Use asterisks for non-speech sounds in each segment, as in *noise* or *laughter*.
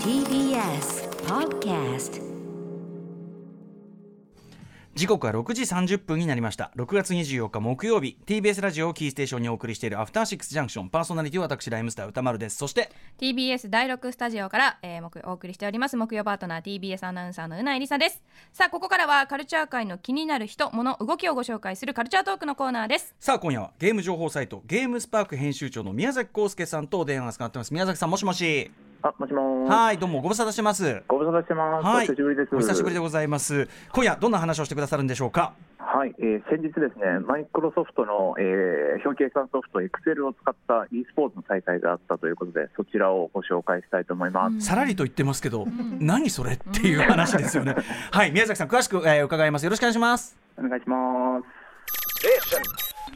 TBS Podcast 時刻は6時30分になりました。6月24日木曜日 TBS ラジオをキーステーションにお送りしているアフターシックスジャンクションパーソナリティは私ライムスター歌丸です。そして TBS 第6スタジオから、えー、木お送りしております木曜パートナー TBS アナウンサーのうないりさです。さあここからはカルチャー界の気になる人物動きをご紹介するカルチャートークのコーナーです。さあ今夜はゲーム情報サイトゲームスパーク編集長の宮崎康介さんとお電話がつながってます。宮崎さんもしもしあ、もしも。はいどうもご無沙汰してますご無沙汰してます。はいお久しぶりです。お久しぶりでございます今夜どんな話をしてくださるんでしょうか？はい、えー先日ですね、マイクロソフトの、えー表計算ソフト Excel を使った e スポーツの大会があったということで、そちらをご紹介したいと思います。さらりと言ってますけど、何それっていう話ですよね *laughs* はい宮崎さん詳しく、えー伺いますよろしくお願いしますお願いします。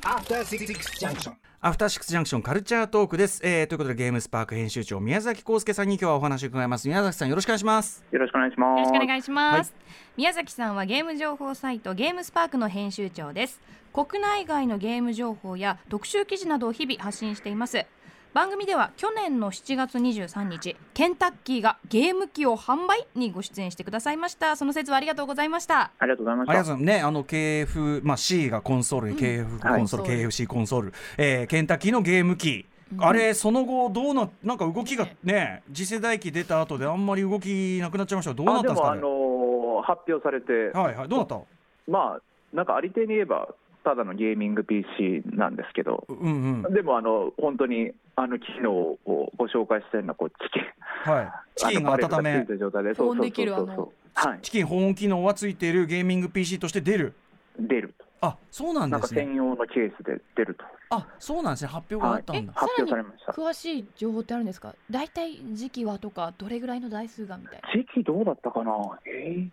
After Six Junction. アフターシックスジャンクションカルチャートークです、えーということでゲームスパーク編集長宮崎康介さんに今日はお話を伺います。宮崎さんよろしくお願いします。よろしくお願いします。よろしくお願いします、はい。宮崎さんはゲーム情報サイトゲームスパークの編集長です。国内外のゲーム情報や特集記事などを日々発信しています番組では去年の7月23日ケンタッキーがゲーム機を販売にご出演してくださいました。その説はありがとうございました。ありがとうございまありがとした。うございます。ねあの KF、まあ、C がコンソールに KF コンソール、はい KFC コンソール、えーケンタッキーのゲーム機。あれその後どうななんか動きがね次世代機出た後であんまり動きなくなっちゃいました。どうなったんですかね？あでも、あのー発表されて、はいはい。どうなった？まあ、なんかありていに言えば、ただのゲーミング PC なんですけど、うんうん。でもあの本当にあの機能をご紹介したようなこうチキン。はい。チキンが温め。保温できるあの。はい。チキン保温機能はついているゲーミング PC として出る？出ると。あそうなんなんかですね専用のケースで出ると。あそうなんですね。発表があったんだ、発表されました。詳しい情報ってあるんですか？大体時期はとかどれぐらいの台数がみたいな。時期どうだったかな？えー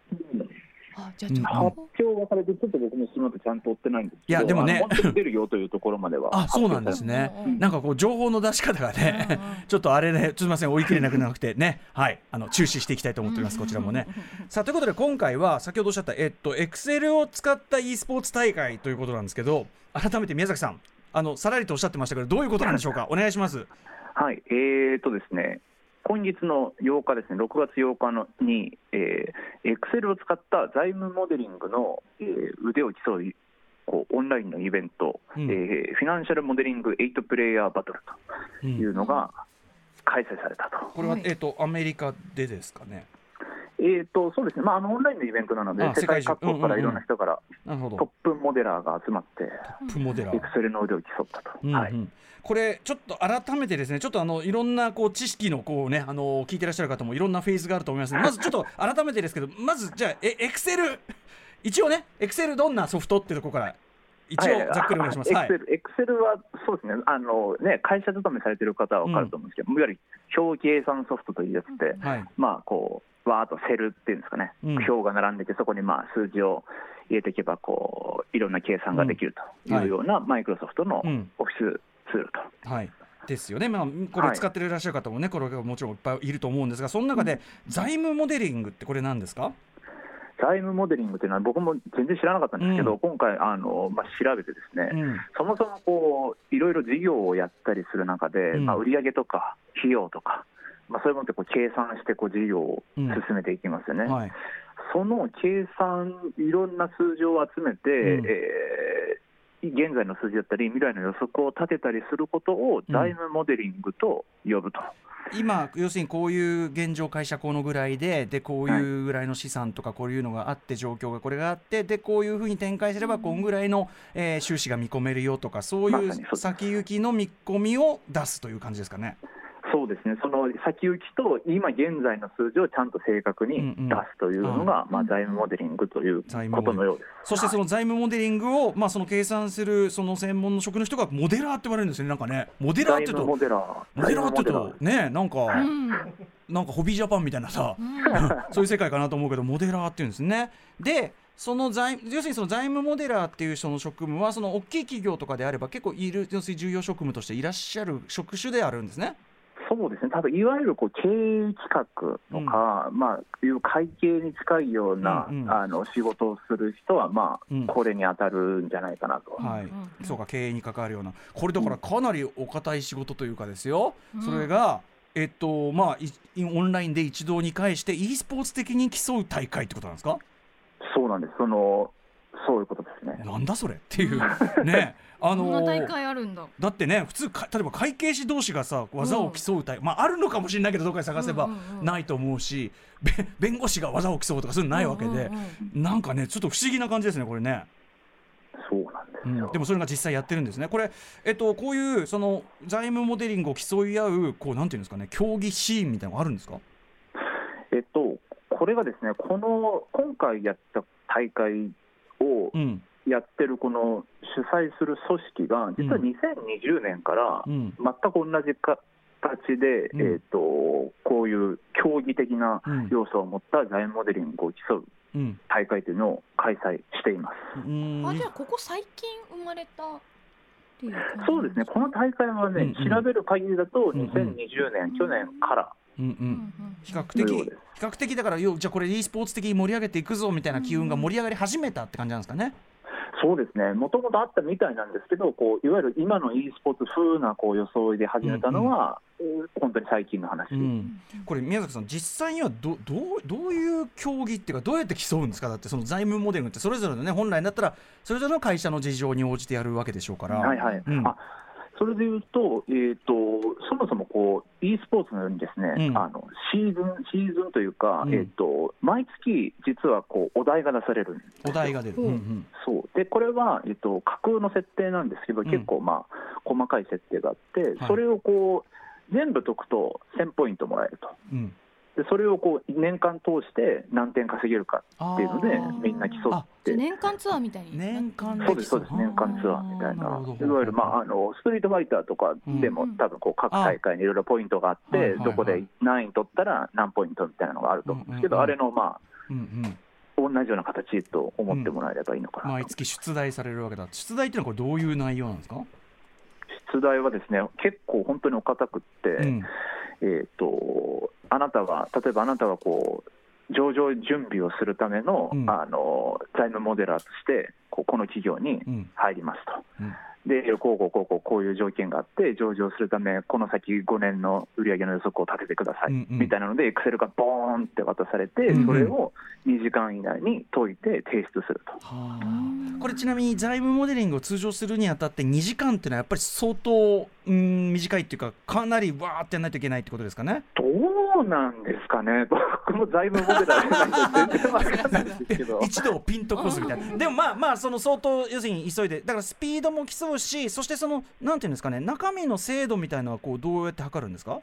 あじゃあ発と、表がされてちょっと僕もその後ちゃんと追ってないんですけどいやでもね *laughs* 出るよというところまでは。あそうなんですね、なんかこう情報の出し方がね、*laughs* ちょっとあれね、すみません、追い切れなくなくてね、はい、あの注視していきたいと思っております、こちらもね。さあということで、今回は先ほどおっしゃった、えっと、エクセルを使った e スポーツ大会ということなんですけど、改めて宮崎さん、あのさらりとおっしゃってましたけど、どういうことなんでしょうか、お願いします。はい。えーとですね今月の8日ですね、6月8日のに、えー、Excel を使った財務モデリングの、えー腕を競うこうオンラインのイベント、うん。えーフィナンシャルモデリング8プレイヤーバトルというのが開催されたと。これは、はい。えっと、アメリカでですかね？えーとそうですね、まあ、あのオンラインのイベントなのであ、世界各国からいろんな人からトッ、プモデラーが集まって、プモデラー。Excel の腕を競ったと。うんうん。はい。これちょっと改めてですねちょっとあのいろんなこう知識のこうねあの聞いてらっしゃる方もいろんなフェーズがあると思います。のでまずちょっと改めてですけどまずじゃあえエクセル一応ねエクセルどんなソフトってとこから一応ざっくりお願いします。はい。エクセル、エクセルはそうですね、あのね会社勤めされてる方は分かると思うんですけど、いわゆる表計算ソフトというやつで、はい。まあこう、わーっとセルっていうんですかね、うん。表が並んでて、そこにまあ数字を入れていけばこう、いろんな計算ができるというような、マイクロソフトのうん。オフィスツールと。はい。ですよね、まあ、これはい使っていらっしゃる方もね、これがもちろんいっぱいいると思うんですが、その中で財務モデリングってこれなんですか？財務モデリングというのは、僕も全然知らなかったんですけど、うん。今回あの、まあ、調べてですね、うん。そもそもこういろいろ事業をやったりする中で、うん。まあ、売上とか費用とか、まあ、そういうものってこう計算してこう事業をうん。進めていきますよね。はいその計算、いろんな数字を集めて、うんえー現在の数字だったり、未来の予測を立てたりすることを財務モデリングと呼ぶと。今、要するにこういう現状、会社このぐらいで、でこういうぐらいの資産とか、こういうのがあって、状況がこれがあって、でこういうふうに展開すれば、こんぐらいの、えー収支が見込めるよとか、そういう先行きの見込みを出すという感じですかね。そうですね、その先行きと今現在の数字をちゃんと正確に出すというのが、まあ、財務モデリングということのようです。そしてその財務モデリングを、まあ、その計算するその専門の職の人がモデラーって言われるんですよね、なんかね、モデラーって言うと、モデラー、モデラーって言う財と、ね、なんか、うん。なんかホビージャパンみたいなさ、*laughs* そういう世界かなと思うけど、モデラーっていうんですね。でその財要するにその財務モデラーっていうその職務はその大きい企業とかであれば結構いる要するに重要職務としていらっしゃる職種であるんですね。そうですね、多分いわゆるこう経営企画とか、まあ、いう会計に近いような、うんうん。あの仕事をする人は、まあうん。これに当たるんじゃないかなと。はい、そうか経営に関わるような。これだからかなりお堅い仕事というかですよ、それがえっとまあいオンラインで一堂に会して e スポーツ的に競う大会ってことなんですか？そうなんです。そのそういうことですね。なんだそれっていう *laughs* ねあのこんな大ー会あるんだだってね普通か例えば会計士同士がさ技を競う大会、まああるのかもしれないけどどっかで探せばうんうんうんないと思うし、べ弁護士が技を競うとかそういうのないわけで、うんうんうんなんかねちょっと不思議な感じですねこれね。そうなんですよ。うんでもそれが実際やってるんですね。これ、えっと、こういうその財務モデリングを競い合うこうなんていうんですかね競技シーンみたいなのがあるんですか？えっとこれがですねこの今回やった大会をうん。やってるこの主催する組織が実はうん2020年からうん。全く同じ形で、うん。えっとこういう競技的なうん。要素を持った財務モデリングを競ううん。大会というのを開催しています。うん。あじゃあここ最近生まれたっていう感じそうですね、この大会はね、うんうん。調べる限りだと、うんうん2020年、去年からうんううんうん。ん比較的比較的だからよじゃあこれ e スポーツ的に盛り上げていくぞみたいな機運が盛り上がり始めたって感じなんですかね？そうですね、もともとあったみたいなんですけど、こういわゆる今の e スポーツ風なこう装いで始めたのは、うん。本当に最近の話、うん、これ宮崎さん実際にはどどうどういう競技っていうかどうやって競うんですか？だってその財務モデルってそれぞれのね本来だったらそれぞれの会社の事情に応じてやるわけでしょうから。はいはい、うん。あそれでいうと,、えー、と、そもそもこう e スポーツのようにですね、うん。あのシーズンシーズンというか、うん。えー、と毎月、実はこうお題が出されるんですよ。お題が出る。う。んうん。そう。でこれは、えっと、架空の設定なんですけど、うん。結構、まあ、細かい設定があって、はい。それをこう全部解くと1000ポイントもらえると、うんでそれをこう年間通して何点稼げるかっていうのでみんな競あって。年間ツアーみたいに年間そうですそうです。年間ツアーみたいな、いわゆる、まあ、あのストリートファイターとかでも、うん。多分こう各大会にいろいろポイントがあって、はいはいはい。どこで何位取ったら何ポイントみたいなのがあると思うんですけど、うんうんうん。あれの、まうんうん、あ、同じような形と思ってもらえればいいのかなと、毎月出題されるわけだ。出題っていうのはこれどういう内容なんですか、出題はですね結構本当にお堅くって。うんえー、とあなたが例えばあなたがこう上場準備をするための,、うんあの財務モデラーとしてこの企業にうん入りますと。うんでこうこうこうこうこういう条件があって上場するためこの先5年の売上の予測を立ててください、うんうんみたいなのでエクセルがボーンって渡されて、うんうんそれを2時間以内に解いて提出すると。はあこれちなみに財務モデリングを通常するにあたって2時間っていうのはやっぱり相当うん短いっていうかかなりわーってやらないといけないってことですかね？どうなんですかね、*laughs* 僕も財務モデラーじゃないんで全然わかんないんですけど。一度ピンとこすみたいな。でもまあまあその相当要するに急いで。だからスピードも競うしそしてそのなんていうんですかね中身の精度みたいのはこうどうやって測るんですか、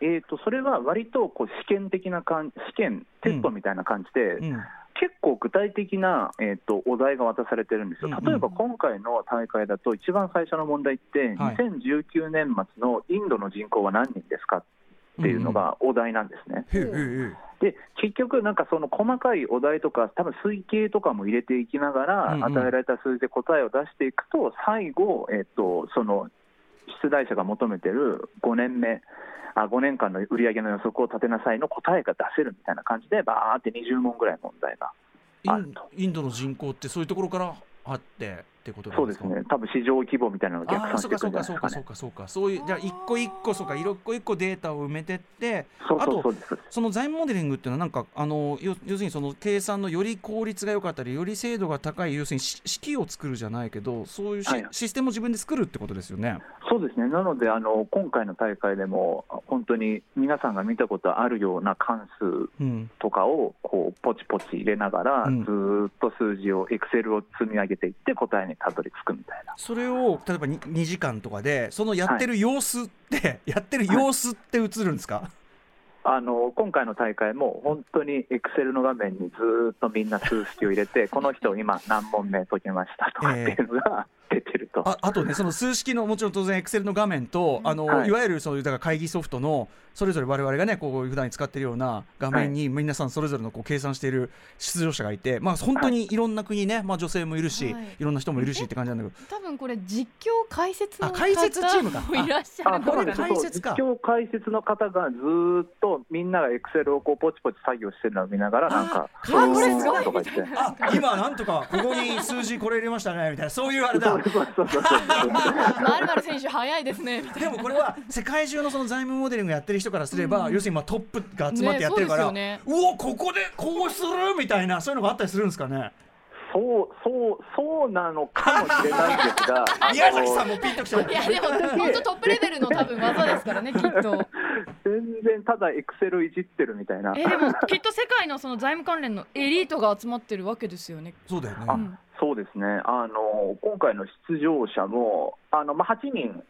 えー、とそれは割とこう試験的な感試験、テストみたいな感じで、うん。結構具体的な、えー、とお題が渡されてるんですよ、例えば今回の大会だと、一番最初の問題って、はい。2019年末のインドの人口は何人ですかっていうのがお題なんですね。で結局、なんかその細かいお題とか、多分推計とかも入れていきながら、与えられた数字で答えを出していくと、最後、えっとその出題者が求めてる5年目、あ5年間の売上の予測を立てなさいの答えが出せるみたいな感じで、ばーって20問ぐらい問題がインあると。インドの人口ってそういうところからあってってことなんでか？そうですすね、多分市場規模みたいなのを逆ああ算していくそうかそんじゃないですかね。うかそうかそうかそうかそういうじゃあ一個一個そうか。一個一個データを埋めてってそうあとそうそうです。その財務モデリングっていうのはなんか。あの要要するにその計算のより効率が良か。ったりより精度が高い要するにし式を作るじゃないけどそういうし、はいシステムを自分で作るってことですよね。そうですね、なのであの、今回の大会でも、本当に皆さんが見たことあるような関数うんとか。をこうポチポチ入れながら、うんずーっと数字を、エクセルを積み上げていって、答えにたどり着くみたいな。それを例えば 2, 2時間とかでそのやってる様子って、やってる様子って映るんですか、あの今回の大会も、本当にエクセルの画面にずーっとみんな数式を入れて、この人、今、何問目解けましたとかっていうのが出てると。ああとねその数式のもちろん当然エクセルの画面とあの、はい。い、わゆるそういうだから会議ソフトのそれぞれ我々がねこう普段使ってるような画面に皆さんそれぞれのこう計算している出場者がいてまあ本当にい。ろんな国ね、まあ、女性もいるし、はい。い、ろんな人もいるしって感じなんだけど。多分これ実況解説のあ解説チームか。いらっしゃるこれのかな。解説か。実況解説の方がずーっとみんながエクセルをこうポチポチ作業してるのを見ながら、なんか、あこれすごい。とか言って。あ今なんとかここに数字これ入れましたねみたいなそういうあれだそうそうそうそう。まるまる選手早いですねでもこれは世界中のその財務モデリングやってる人からすれば、要するにまあトップが集まってやってるから、ねうおここでこうするみたいなそういうのがあったりするんですかねそうそうそうなのかもしれないんですが *laughs* 宮崎さんもピンときていやでも本当トップレベルの多分技ですからねきっと。全然ただエクセルいじってるみたいな。えでもきっと世界のその財務関連のエリートが集まってるわけですよね。そうだよね、うんそうですね。あの今回の出場者もあの、まあ、8人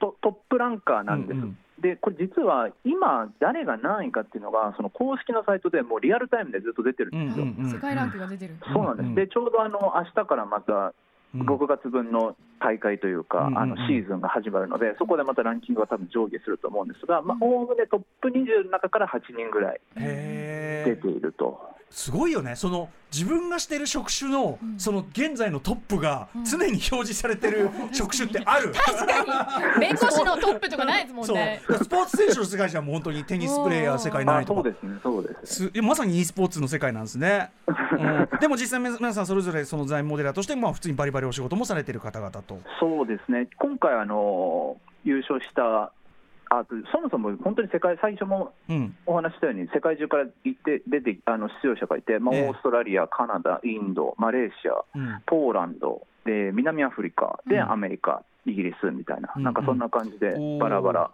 トトップランカーなんです、うんうん。でこれ実は今誰が何位かっていうのがその公式のサイトでもうリアルタイムでずっと出てるんですよ、うん世界ランクが出てる。そうなんです、うんでちょうどあの明日からまたうん。6月分の大会というか、うんあのシーズンが始まるので、そこでまたランキングが多分上下すると思うんですが、まあ、おおむねトップ20の中から8人ぐらい出ていると。すごいよね。その自分がしてる職種の、その現在のトップが常に表示されてる *laughs* 職種ってある、確かに。弁護士のトップとかないですもんそう。ねスポーツ選手の世界じゃもう本当にテニスプレーヤー世界あないとか。そうですね、そうです。すまさに e スポーツの世界なんですね、うん。でも実際皆皆さんそれぞれその財務モデラーとして、まあ、普通にバリバリお仕事もされてる方々と。そうですね、今回あの、優勝したあと、そもそも本当に世界、最初もうん。お話ししたように、世界中から行って出てあの出場者がいて、まあ、ええ。オーストラリア、カナダ、インド、マレーシア、うん。ポーランド、で南アフリカ、で、うん。アメリカ、イギリスみたいな、うん。なんかそんな感じでバラバラ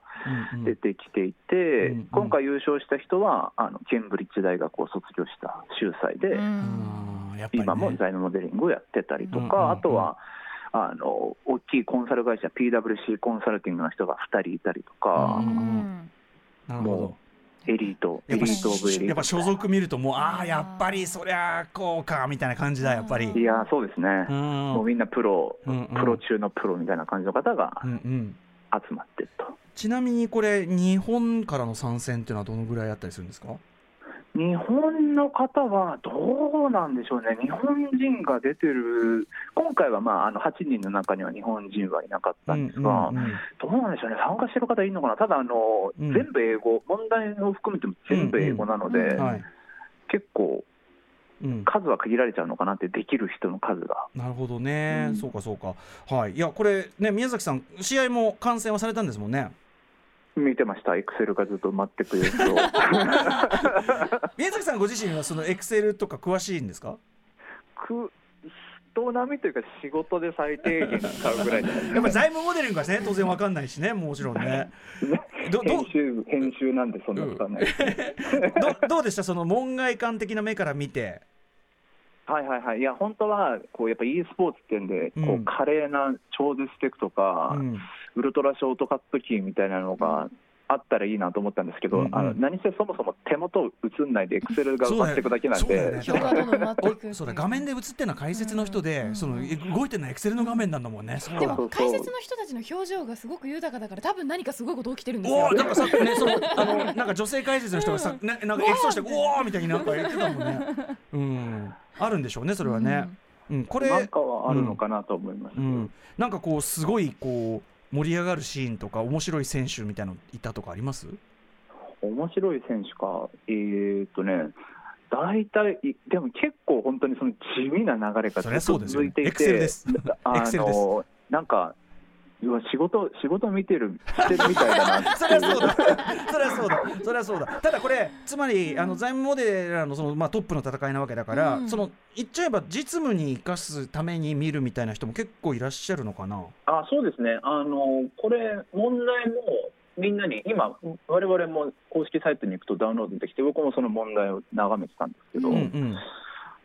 出てきていて、うん今回優勝した人はあのケンブリッジ大学を卒業した秀才で、今も財務モデリングをやってたりとか、うんうんうん。あとはあの大きいコンサル会社、PWC コンサルティングの人が2人いたりとか、うんうんなるほど。もエリート、エリート・オブ・エリート。やっぱ所属見るともうああやっぱりそりゃこうかみたいな感じだやっぱり。いやそうですね、うん。もうみんなプロ、うんうん。プロ中のプロみたいな感じの方がうんうん。集まってると。ちなみにこれ日本からの参戦っていうのはどのぐらいあったりするんですか？日本の方はどうなんでしょうね、日本人が出てる、今回は、まあ、あの8人の中には日本人はいなかったんですが、うんうんうん。どうなんでしょうね、参加してる方いるのかな、ただあの、うん。全部英語、問題を含めても全部英語なので、うん。はい。結構、うん、数は限られちゃうのかなって、できる人の数が。なるほどね、うん。そうかそうか。はい。いやこれね宮崎さん試合も観戦はされたんですもんね見てました、エクセルがずっと待ってくれると。*laughs* 宮崎さんご自身はそのエクセルとか詳しいんですか？く人並みというか、仕事で最低限使うぐらい *laughs* やっぱり財務モデリングはね当然わかんないしねもちろんね。*laughs* どど編集編集なんでそんなことはないです。ね、どどうでした？その門外観的な目から見てはいはいはい、いや、本当はこうやっぱ e スポーツっていうん。で、こううん華麗な超絶テクとか、うん。ウルトラショートカットキーみたいなのがあったらいいなと思ったんですけど、うんうん。あの何せそもそも手元映んないで、エクセルが埋まっていくだけなんで。そうだ画面で映ってるのは解説の人で、うん。そのえ動いてるのはエクセルの画面なんだもんね。でだも解説の人たちの表情がすごく豊かだから多分何かすごいこと起きてるんですよ。おおなんかさっきねそのあのなんか女性解説の人がさ、ね、なんかエクソしておおみたいになんか言ってたもんね。うん。あるんでしょうねそれはね。うん、これなんかはあるのかなと思います。うん。なんかこうすごいこう盛り上がるシーンとか面白い選手みたいなのいたとかあります？面白い選手か、えーっとね、大体、いでも結構本当にその地味な流れが続いていて、Excel ですあ Excel です。のなんか、仕事仕事見てるしてるみたいだな *laughs* そりゃそうだ、そりゃそうだ、そりゃそうだ。ただこれ、つまり、あの財務モデラーのその、まあ、トップの戦いなわけだから、うんその言っちゃえば実務に生かすために見るみたいな人も結構いらっしゃるのかな？あそうですね、あのこれ、問題もみんなに、今、我々も公式サイトに行くとダウンロードできて、僕もその問題を眺めてたんですけど、うんうん。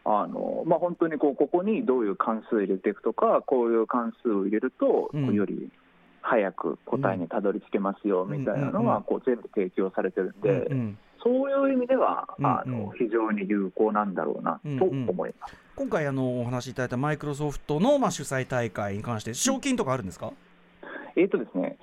あのまあ、本当にこうここにどういう関数を入れていくとか、こういう関数を入れると、うん。より早く答えにたどり着けますよみたいなのうんうんうん。はこう全部提供されてるんで、うんうん。そういう意味では、あの非常に有効なんだろうなとうんうん。思います。今回あのお話しいただいたマイクロソフトのまあ主催大会に関して賞金とかあるんですか？えーとですね、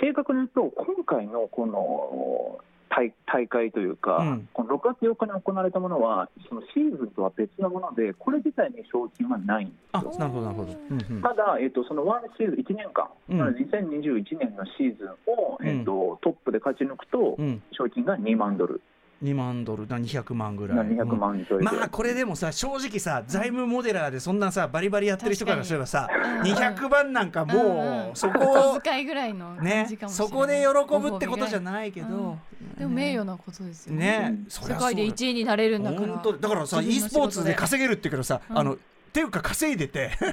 正確に言うと、今回のこの大大会というか、うん。この6月8日に行われたものは、そのシーズンとは別のもので、これ自体に賞金はないんですあ、よ。なるほどなるほど。うんうん。ただ、えっと、そのワンシーズン、1年間、うん。なので2021年のシーズンを、うん。えっと、トップで勝ち抜くと、うん。賞金が2万ドル、2万ドルだ200万ぐらい。200万ちょいで。まあこれでもさ正直さ財務モデラーでそんなさバリバリやってる人からすればさ200万なんかもうそこ小を遣いぐらいの感ねじかもしれない。そこで喜ぶってことじゃないけどでも名誉なことですよね。そり世界で1位になれるんだから。本当だ。からさ e スポーツで稼げるって言うけどさ、うん。あのっていうか稼いでて。*laughs*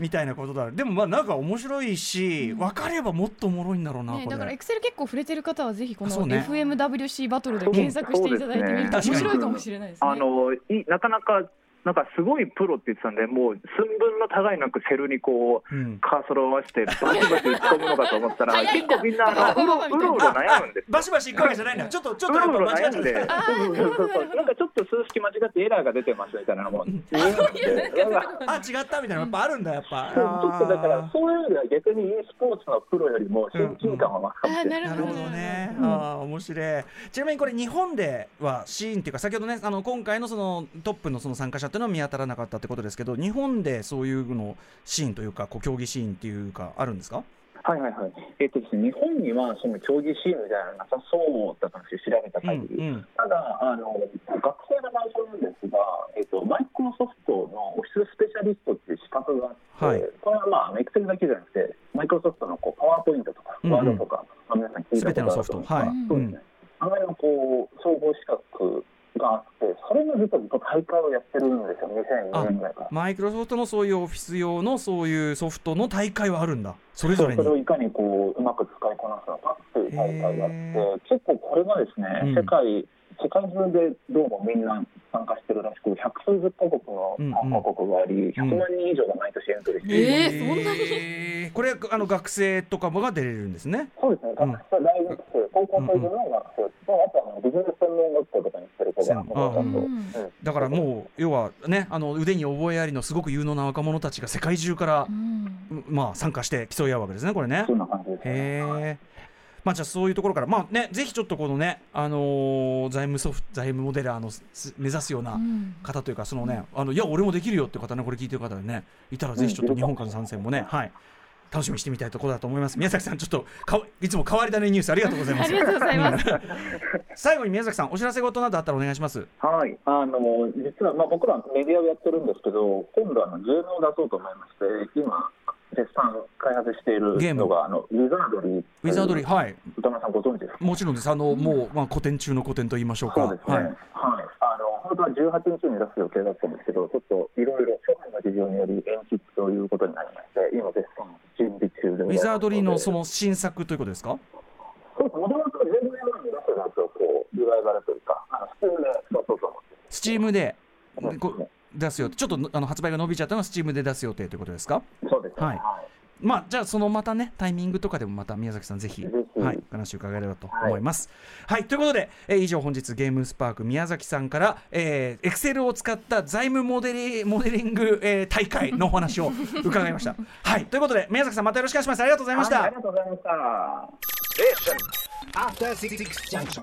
みたいなことだ。でもまあなんか面白いし、分かればもっとおもろいんだろうな、ね、だからエクセル結構触れてる方はぜひこの FMWC バトルで検索していただいてみると面白いかもしれないですね。あのいなかなかなんかすごいプロって言ってたんで、もう寸分の互いなくセルにこう、うん。カーソルを合わせて、バシバシ打ち込むのかと思ったら、結構みんなあのうろうろ悩むんですよ。バシバシいくわけじゃないんだ。ちょっとちょっとうろうろ間違っちゃって悩んで、なんかちょっと数式間違ってエラーが出てますみたいなのも。あ違ったみたいなのやっぱあるんだ。やっぱそうちょっとだから、そういう意味では逆に e スポーツのプロよりも親近感は増すかもしれない。なるほどね、ああ面白い。ちなみにこれ日本ではシーンっていうか先ほどねあの今回のそのトップのその参加者っていうのは見当たらなかったってことですけど日本でそういうのシーンというかこう競技シーンっていうかあるんですか？はいはいはい。えっ、とですね、日本にはその競技シーンみたいなのなさそうだったんですよ、調べた限り。うんうんただあの、学生の内緒なんですが、えっと、マイクロソフトのオフィススペシャリストっていう資格があって、はいこれはまあ、エクセルだけじゃなくて、マイクロソフトのこうパワーポイントとか、うんうんワードとか、まあ、皆さん聞いたことあると思うんですが、全てのソフトはいそうですね。あのこう総合資格があって、それの実はずっと大会をやってるんですよ、2002年ぐらいから。マイクロソフトのそういうオフィス用のそういうソフトの大会はあるんだ。それぞれに。それをいかにこううまく使いこなすのかっていう大会があってへ結構これがですね、うん。世界世界中でどうもみんな参加してるらしく百数十カ国の参加国があり、100万人以上が毎年エントリーしている、えーそんなに？にこれあの学生とかもが出れるんですね。そうですね。うん学生、大学生高校生の学生と、あとあのビジネス専門学校とかに行ってる子がんだ、うんだからもう要はねあの腕に覚えありのすごく有能な若者たちが世界中からう、んまあ参加して競い合うわけですねこれねそんな感じですね。へえ。まあじゃあそういうところからまあねぜひちょっとこのねあのー財務ソフト財務モデラーの目指すような方というかそのねあのいや俺もできるよって方ねこれ聞いてる方でねいたらぜひちょっと日本からの参戦もねはい楽しみにしてみたいところだと思います。宮崎さんちょっとかいつも変わり種ニュースありがとうございます。ありがとうございます。最後に宮崎さんお知らせ事などあったらお願いします。はい、あの実は、まあ、僕らメディアをやってるんですけど、今度あの、ゲームを出そうと思いまして、今、絶賛開発しているゲーム。のが、あのウィザードリー。ウィザードリーはい。歌丸さんご存知ですか？もちろんです。あの、もうまあ古典中の古典と言いましょうか。そうですね、ははい。い、あの本当は18日に出す予定だったんですけど、ちょっといろいろ諸般の事情により延期ということになりまして、今、絶賛準備中でウィザードリーのそのの新作ということですか？そうです、もともと15年前に出したやつをこうリバイバルというか、あのスチームで出そうと思って。スチームでそうですこ出すよちょっとあの発売が伸びちゃったのはスチームで出す予定ということですか？そうですね、はいまあじゃあそのまたねタイミングとかでもまた宮崎さんぜひはいお話伺えればと思います。はい、ということで、えー以上本日ゲームスパーク宮崎さんからえー、Excel を使った財務モデリモデリング、えー大会のお話を伺いました。*laughs* はいということで宮崎さんまたよろしくお願いします。ありがとうございました。はいありがとうございました。After Six Junction.